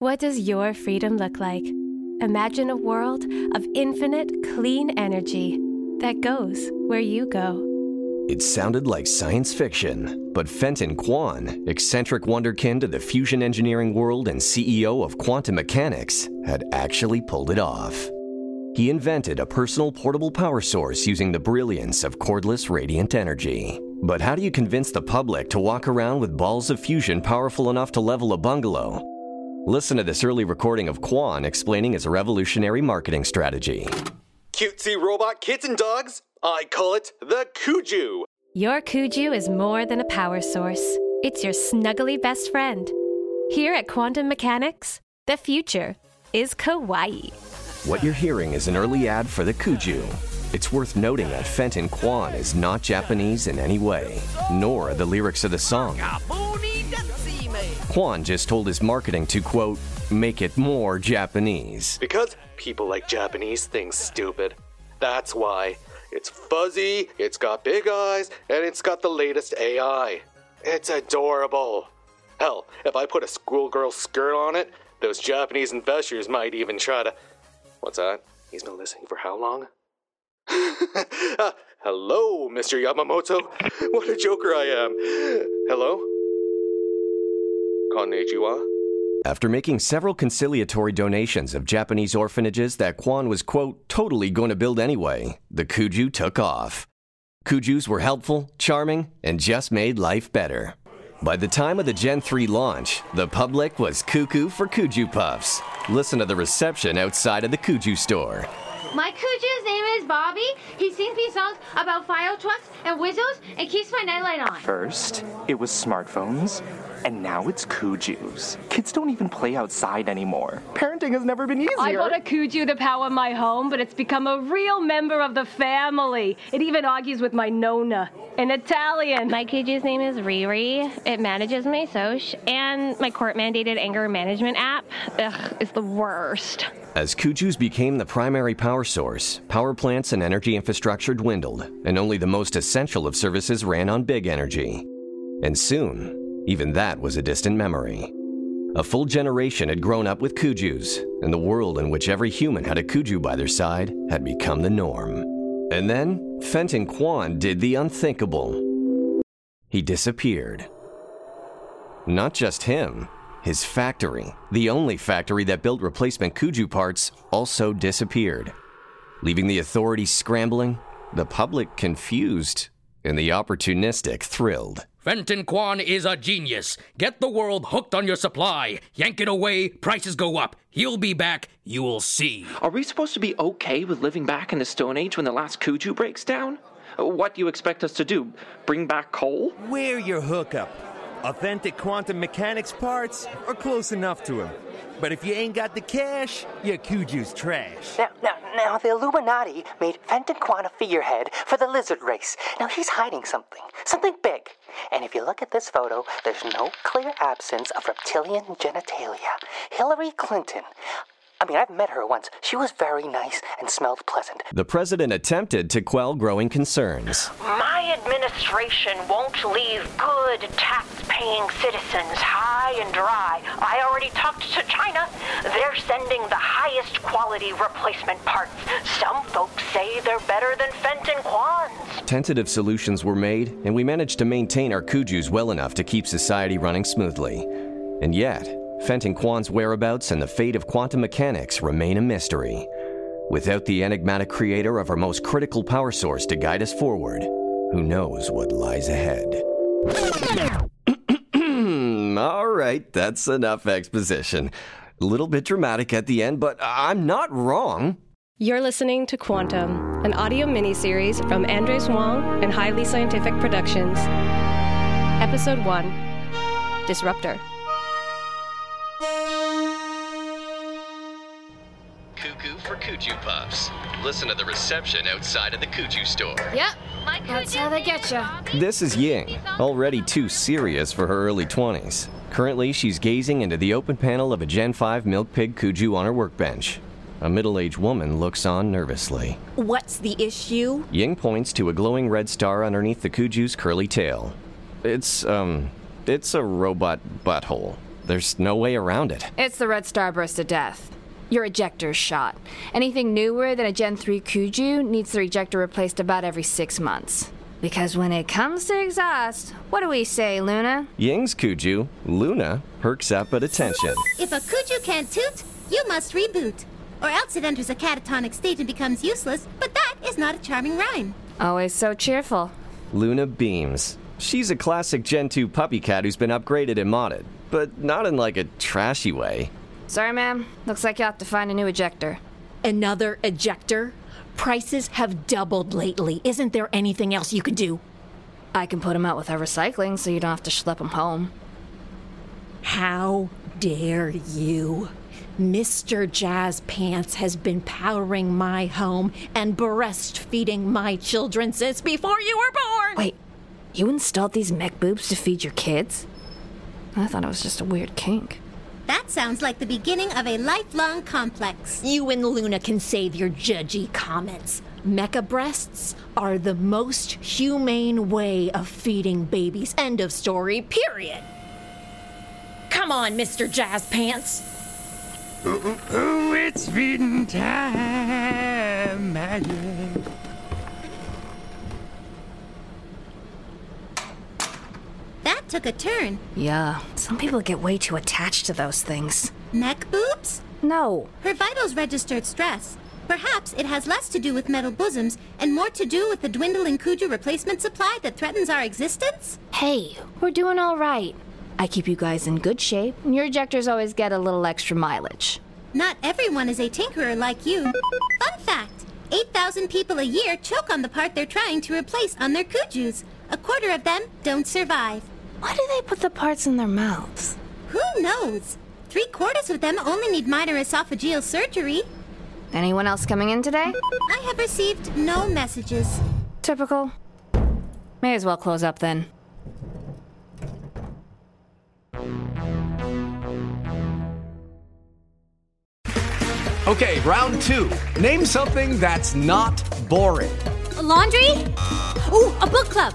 What does your freedom look like? Imagine a world of infinite, clean energy that goes where you go. It sounded like science fiction, but Fenton Kwan, eccentric wonderkin to the fusion engineering world and CEO of Kwantum Mechanics, had actually pulled it off. He invented a personal portable power source using the brilliance of cordless radiant energy. But how do you convince the public to walk around with balls of fusion powerful enough to level a bungalow? Listen to this early recording of Kwan explaining his revolutionary marketing strategy. Cutesy robot kids and dogs, I call it the Kuju. Your Kuju is more than a power source, it's your snuggly best friend. Here at Kwantum Mechanics, the future is kawaii. What you're hearing is an early ad for the Kuju. It's worth noting that Fenton Kwan is not Japanese in any way, nor are the lyrics of the song. Kwan just told his marketing to, quote, make it more Japanese. Because people like Japanese things stupid. That's why. It's fuzzy, it's got big eyes, and it's got the latest AI. It's adorable. Hell, if I put a schoolgirl skirt on it, those Japanese investors might even try to. What's that? He's been listening for how long? uh, hello, Mr. Yamamoto. What a joker I am. Hello? Konnichiwa? After making several conciliatory donations of Japanese orphanages that Kwan was, quote, totally going to build anyway, the Kuju took off. Kujus were helpful, charming, and just made life better. By the time of the Gen 3 launch, the public was cuckoo for Kuju Puffs. Listen to the reception outside of the Kuju store. My Kuju's name is Bobby. He sings me songs about fire trucks and whistles and keeps my nightlight on. First, it was smartphones, and now it's Kujus. Kids don't even play outside anymore. Parenting has never been easier. I bought a Kuju to power my home, but it's become a real member of the family. It even argues with my Nona an Italian. My Kuju's name is Riri. It manages my Soch, and my court mandated anger management app. Ugh, is the worst. As Kujus became the primary power source, power plants and energy infrastructure dwindled, and only the most essential of services ran on big energy. And soon, even that was a distant memory. A full generation had grown up with Kujus, and the world in which every human had a Kuju by their side had become the norm. And then, Fenton Kwan did the unthinkable. He disappeared. Not just him, his factory, the only factory that built replacement Kuju parts, also disappeared, leaving the authorities scrambling, the public confused, and the opportunistic thrilled. Fenton Kwan is a genius. Get the world hooked on your supply. Yank it away, prices go up. He'll be back, you will see. Are we supposed to be okay with living back in the Stone Age when the last Kuju breaks down? What do you expect us to do? Bring back coal? We're your hookup. Authentic Kwantum Mechanics parts are close enough to him. But if you ain't got the cash, your Kuju's trash. Now, now, now, the Illuminati made Fenton Kwan a figurehead for the lizard race. Now he's hiding something, something big. And if you look at this photo, there's no clear absence of reptilian genitalia. Hillary Clinton. I mean, I've met her once. She was very nice and smelled pleasant. The president attempted to quell growing concerns. My administration won't leave good tax paying citizens high and dry. I already talked to China. They're sending the highest quality replacement parts. Some folks say they're better than Fenton Kwan's. Tentative solutions were made, and we managed to maintain our Kujus well enough to keep society running smoothly. And yet, Fenton Kwan's whereabouts and the fate of Kwantum Mechanics remain a mystery. Without the enigmatic creator of our most critical power source to guide us forward, who knows what lies ahead? All right, that's enough exposition. A little bit dramatic at the end, but I'm not wrong. You're listening to Kwantum, an audio miniseries from Andres Wong and Highly Scientific Productions. Episode 1 Disruptor. For Kuju Puffs. Listen to the reception outside of the Kuju store. Yep, that's how they get you. This is Ying, already too serious for her early 20s. Currently, she's gazing into the open panel of a Gen 5 Milk Pig Kuju on her workbench. A middle aged woman looks on nervously. What's the issue? Ying points to a glowing red star underneath the Kuju's curly tail. It's, um, it's a robot butthole. There's no way around it. It's the red starburst of death. Your ejector's shot. Anything newer than a Gen 3 Kuju needs the ejector replaced about every six months. Because when it comes to exhaust, what do we say, Luna? Ying's Kuju, Luna, perks up at attention. If a Kuju can't toot, you must reboot. Or else it enters a catatonic state and becomes useless, but that is not a charming rhyme. Always so cheerful. Luna beams. She's a classic Gen 2 puppy cat who's been upgraded and modded, but not in like a trashy way. Sorry, ma'am. Looks like you'll have to find a new ejector. Another ejector? Prices have doubled lately. Isn't there anything else you can do? I can put them out with our recycling so you don't have to schlep them home. How dare you? Mr. Jazz Pants has been powering my home and breastfeeding my children since before you were born! Wait, you installed these mech boobs to feed your kids? I thought it was just a weird kink. That sounds like the beginning of a lifelong complex. You and Luna can save your judgy comments. Mecha breasts are the most humane way of feeding babies. End of story, period. Come on, Mr. Jazz Pants. Ooh, ooh, ooh, it's feeding time, magic. Took a turn. Yeah, some people get way too attached to those things. Neck boobs? No. Her vitals registered stress. Perhaps it has less to do with metal bosoms and more to do with the dwindling Kuju replacement supply that threatens our existence? Hey, we're doing all right. I keep you guys in good shape, and your ejectors always get a little extra mileage. Not everyone is a tinkerer like you. Fun fact 8,000 people a year choke on the part they're trying to replace on their Kujus. A quarter of them don't survive. Why do they put the parts in their mouths? Who knows? Three quarters of them only need minor esophageal surgery. Anyone else coming in today? I have received no messages. Typical. May as well close up then. Okay, round two. Name something that's not boring. A laundry? Ooh, a book club.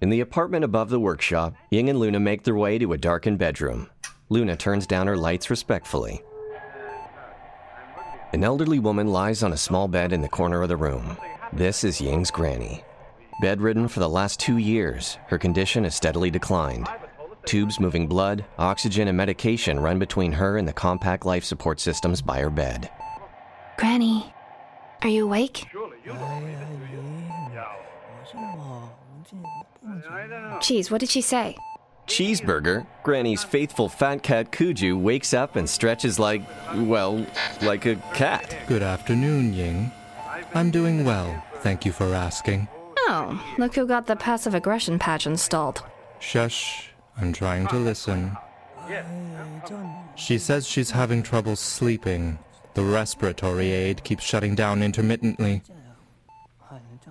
In the apartment above the workshop, Ying and Luna make their way to a darkened bedroom. Luna turns down her lights respectfully. An elderly woman lies on a small bed in the corner of the room. This is Ying's granny. Bedridden for the last two years, her condition has steadily declined. Tubes moving blood, oxygen, and medication run between her and the compact life support systems by her bed. Granny, are you awake? Geez, what did she say? Cheeseburger, Granny's faithful fat cat Kuju, wakes up and stretches like, well, like a cat. Good afternoon, Ying. I'm doing well, thank you for asking. Oh, look who got the passive aggression patch installed. Shush, I'm trying to listen. She says she's having trouble sleeping. The respiratory aid keeps shutting down intermittently.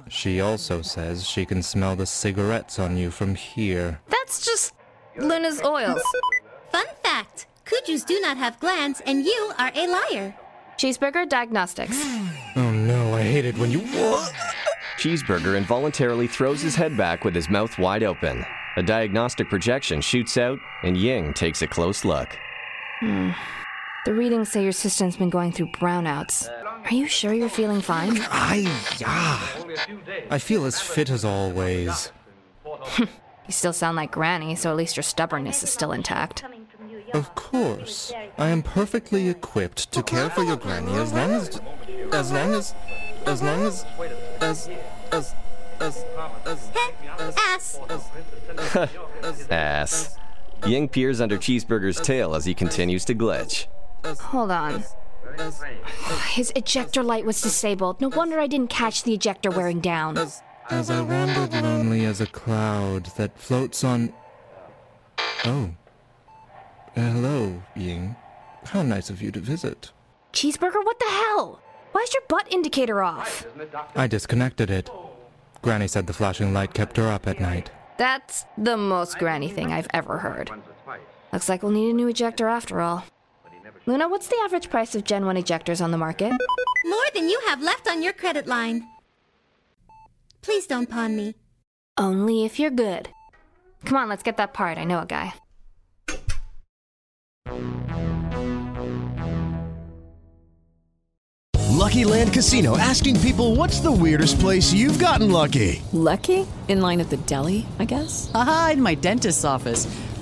She also says she can smell the cigarettes on you from here. That's just Luna's oils. Fun fact Kujus do not have glands, and you are a liar. Cheeseburger Diagnostics. oh no, I hate it when you. What? Cheeseburger involuntarily throws his head back with his mouth wide open. A diagnostic projection shoots out, and Ying takes a close look. Hmm. The readings say your system's been going through brownouts. Are you sure you're feeling fine? I, yeah. I feel as fit as always. you still sound like Granny, so at least your stubbornness is still intact. Of course. I am perfectly equipped to care for your Granny as long as. as long as. as long as. as. as. as. as. Ass. Ass. Ying peers under Cheeseburger's tail as he continues to glitch. Hold on. His ejector light was disabled. No wonder I didn't catch the ejector wearing down. As, as I wandered lonely as a cloud that floats on. Oh. Hello, Ying. How nice of you to visit. Cheeseburger, what the hell? Why is your butt indicator off? I disconnected it. Granny said the flashing light kept her up at night. That's the most granny thing I've ever heard. Looks like we'll need a new ejector after all. Luna, what's the average price of Gen 1 ejectors on the market? More than you have left on your credit line. Please don't pawn me. Only if you're good. Come on, let's get that part. I know a guy. Lucky Land Casino asking people what's the weirdest place you've gotten lucky? Lucky? In line at the deli, I guess? Aha, in my dentist's office.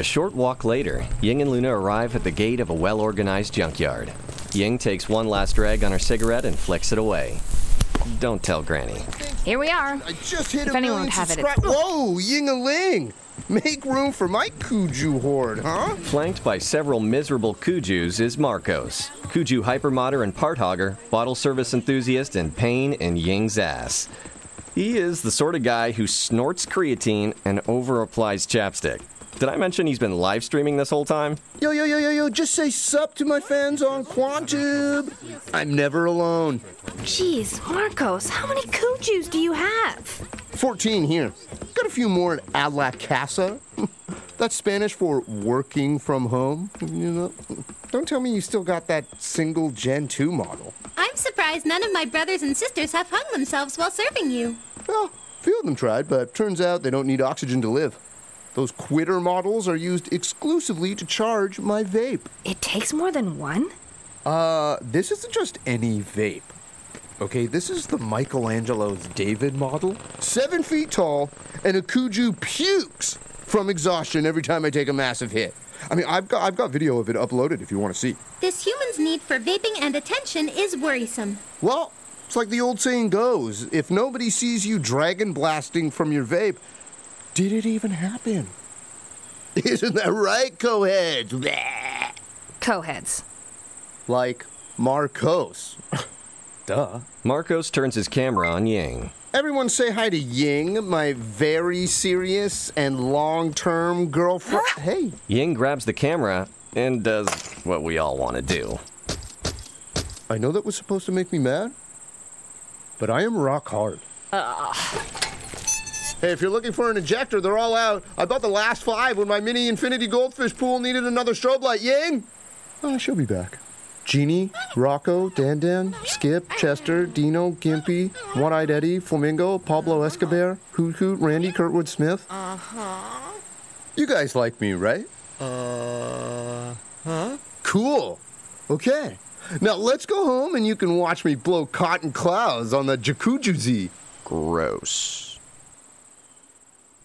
A short walk later, Ying and Luna arrive at the gate of a well organized junkyard. Ying takes one last drag on her cigarette and flicks it away. Don't tell Granny. Here we are. I just hit if a anyone million would have it, subscri- Whoa, ying-a-ling! Make room for my Kuju horde, huh? Flanked by several miserable Kujus is Marcos, Kuju hypermodder and part hogger, bottle service enthusiast, and pain in Ying's ass. He is the sort of guy who snorts creatine and over applies chapstick. Did I mention he's been live streaming this whole time? Yo, yo, yo, yo, yo, just say sup to my fans on Kwantube. I'm never alone. Jeez, Marcos, how many Kujus do you have? 14 here. Got a few more at A la Casa. That's Spanish for working from home. You know, don't tell me you still got that single Gen 2 model. I'm surprised none of my brothers and sisters have hung themselves while serving you. Well, a few of them tried, but turns out they don't need oxygen to live. Those quitter models are used exclusively to charge my vape. It takes more than one? Uh, this isn't just any vape. Okay, this is the Michelangelo's David model. Seven feet tall, and a Kuju pukes from exhaustion every time I take a massive hit. I mean, I've got, I've got video of it uploaded if you want to see. This human's need for vaping and attention is worrisome. Well, it's like the old saying goes if nobody sees you dragon blasting from your vape, did it even happen? Isn't that right, co-heads? Bleh. Co-heads. Like Marcos. Duh. Marcos turns his camera on Ying. Everyone say hi to Ying, my very serious and long-term girlfriend. hey. Ying grabs the camera and does what we all want to do. I know that was supposed to make me mad, but I am rock hard. Hey, if you're looking for an injector, they're all out. I bought the last five when my mini infinity goldfish pool needed another strobe light. Ying! Oh, she'll be back. Jeannie, Rocco, Dan Dan, Skip, Chester, Dino, Gimpy, One Eyed Eddie, Flamingo, Pablo Escobar, Hoot Hoot, Randy Kurtwood Smith. Uh huh. You guys like me, right? Uh huh. Cool. Okay. Now let's go home and you can watch me blow cotton clouds on the jacuzzi. Gross.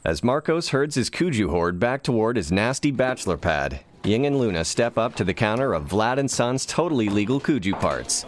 As Marcos herds his Kuju horde back toward his nasty bachelor pad, Ying and Luna step up to the counter of Vlad and Son's totally legal Kuju parts.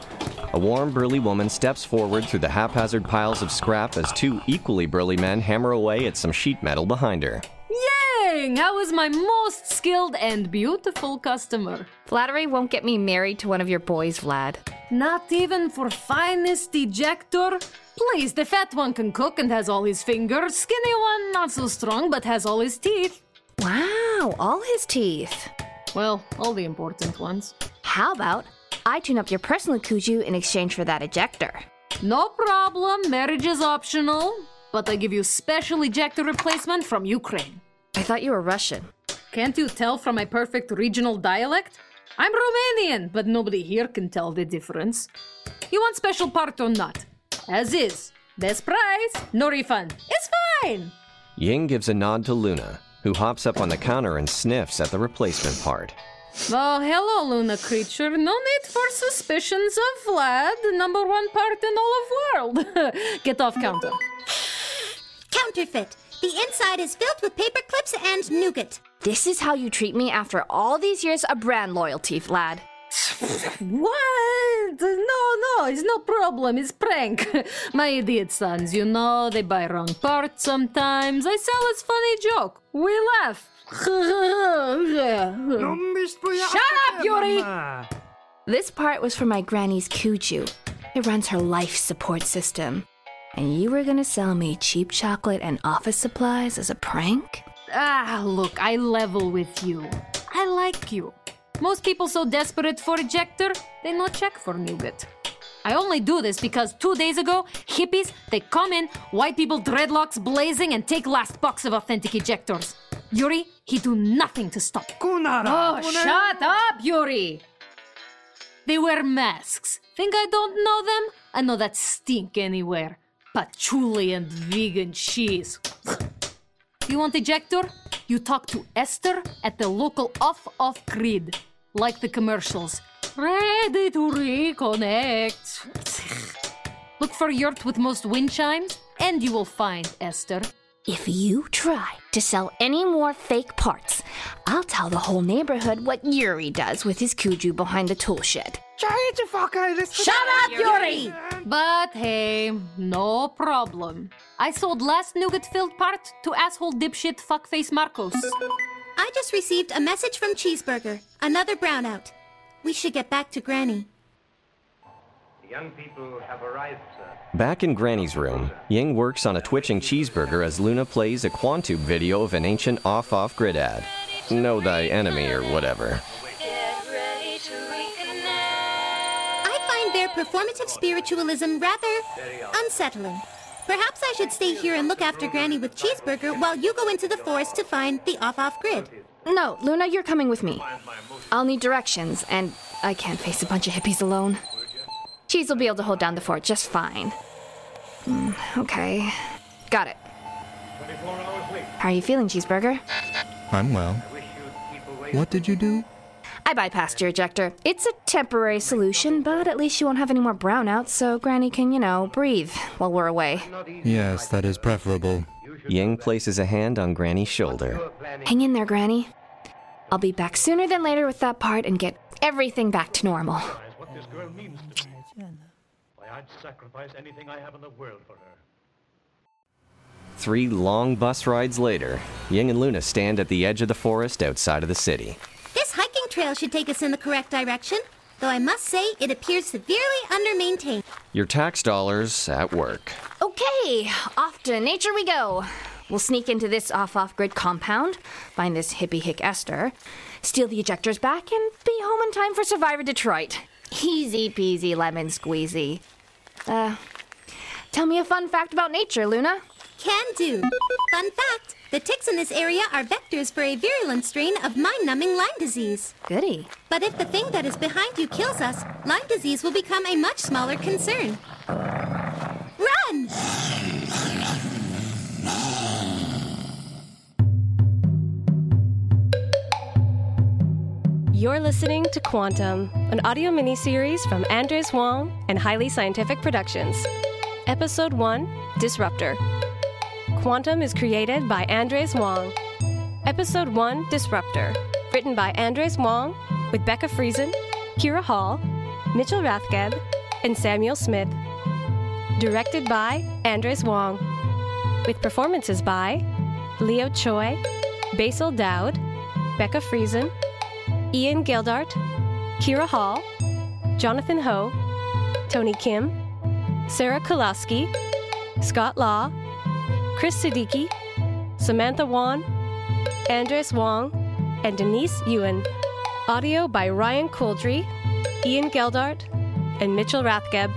A warm, burly woman steps forward through the haphazard piles of scrap as two equally burly men hammer away at some sheet metal behind her. Yang! How is my most skilled and beautiful customer? Flattery won't get me married to one of your boys, Vlad. Not even for finest ejector? Please, the fat one can cook and has all his fingers. Skinny one, not so strong, but has all his teeth. Wow, all his teeth. Well, all the important ones. How about I tune up your personal Kuju in exchange for that ejector? No problem, marriage is optional. But I give you special ejector replacement from Ukraine. I thought you were Russian. Can't you tell from my perfect regional dialect? I'm Romanian, but nobody here can tell the difference. You want special part or not? As is. Best price, no refund. It's fine! Ying gives a nod to Luna, who hops up on the counter and sniffs at the replacement part. Oh, hello, Luna creature. No need for suspicions of Vlad, number one part in all of world. Get off counter. Counterfeit. The inside is filled with paper clips and nougat. This is how you treat me after all these years of brand loyalty, Vlad. What? No, no, it's no problem. It's prank. My idiot sons, you know, they buy wrong parts sometimes. I sell as funny joke. We laugh. Shut up, Yuri! This part was for my granny's Kuju. It runs her life support system. And you were gonna sell me cheap chocolate and office supplies as a prank? Ah, look, I level with you. I like you. Most people so desperate for ejector, they no check for nougat. I only do this because two days ago, hippies, they come in, white people dreadlocks blazing, and take last box of authentic ejectors. Yuri, he do nothing to stop. Oh, shut up, Yuri! They wear masks. Think I don't know them? I know that stink anywhere. Patchouli and vegan cheese. You want ejector? You talk to Esther at the local off off grid, like the commercials. Ready to reconnect. Look for yurt with most wind chimes, and you will find Esther. If you try to sell any more fake parts, I'll tell the whole neighborhood what Yuri does with his Kuju behind the tool shed. Shut up, Yuri! But hey, no problem. I sold last nougat filled part to asshole dipshit fuckface Marcos. I just received a message from Cheeseburger. Another brownout. We should get back to Granny. The young people have arrived, sir. Back in Granny's room, Ying works on a twitching cheeseburger as Luna plays a Kwantube video of an ancient off off grid ad. Know thy enemy or whatever. I find their performative spiritualism rather unsettling. Perhaps I should stay here and look after Granny with Cheeseburger while you go into the forest to find the off off grid. No, Luna, you're coming with me. I'll need directions, and I can't face a bunch of hippies alone. Cheese will be able to hold down the fort just fine. Hmm, okay. Got it. How are you feeling, Cheeseburger? I'm well. What did you do? I bypassed your ejector. It's a temporary solution, but at least you won't have any more brownouts, so Granny can, you know, breathe while we're away. Yes, that is preferable. Ying places a hand on Granny's shoulder. Hang in there, Granny. I'll be back sooner than later with that part and get everything back to normal. What this girl means to me. Why, I'd sacrifice anything I have in the world for her. Three long bus rides later, Ying and Luna stand at the edge of the forest outside of the city. This hiking trail should take us in the correct direction, though I must say it appears severely under-maintained. Your tax dollars at work. Okay, off to nature we go. We'll sneak into this off off grid compound, find this hippie hick Esther, steal the ejectors back, and be home in time for Survivor Detroit. Easy peasy lemon squeezy. Uh, tell me a fun fact about nature, Luna. Can do. Fun fact the ticks in this area are vectors for a virulent strain of mind numbing Lyme disease. Goody. But if the thing that is behind you kills us, Lyme disease will become a much smaller concern. Run! You're listening to Kwantum, an audio miniseries from Andres Wong and Highly Scientific Productions. Episode 1 Disruptor. Kwantum is created by Andres Wong. Episode 1 Disruptor. Written by Andres Wong with Becca Friesen, Kira Hall, Mitchell Rathgeb, and Samuel Smith. Directed by Andres Wong. With performances by Leo Choy, Basel Daoud, Becca Friesen, Ian Geldart, Kira Hall, Jonathan Ho, Tony Kim, Sarah Kolasky, Scott Law, Kris Siddiqi, Samantha Wan, Andres Wong, and Denise Yuen. Audio by Ryan Couldrey, Ian Geldart, and Mitchell Rathgeb.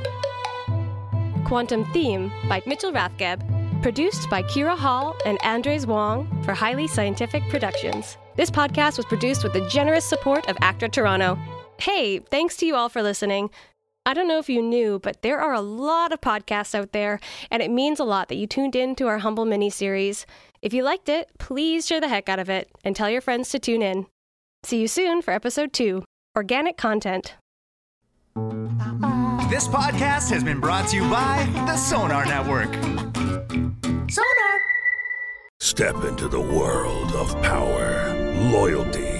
Kwantum Theme by Mitchell Rathgeb. Produced by Kira Hall and Andres Wong for Highly Scientific Productions. This podcast was produced with the generous support of ACTRA Toronto. Hey, thanks to you all for listening. I don't know if you knew, but there are a lot of podcasts out there, and it means a lot that you tuned in to our humble mini series. If you liked it, please share the heck out of it and tell your friends to tune in. See you soon for episode two Organic Content. This podcast has been brought to you by the Sonar Network. Sonar! Step into the world of power, loyalty,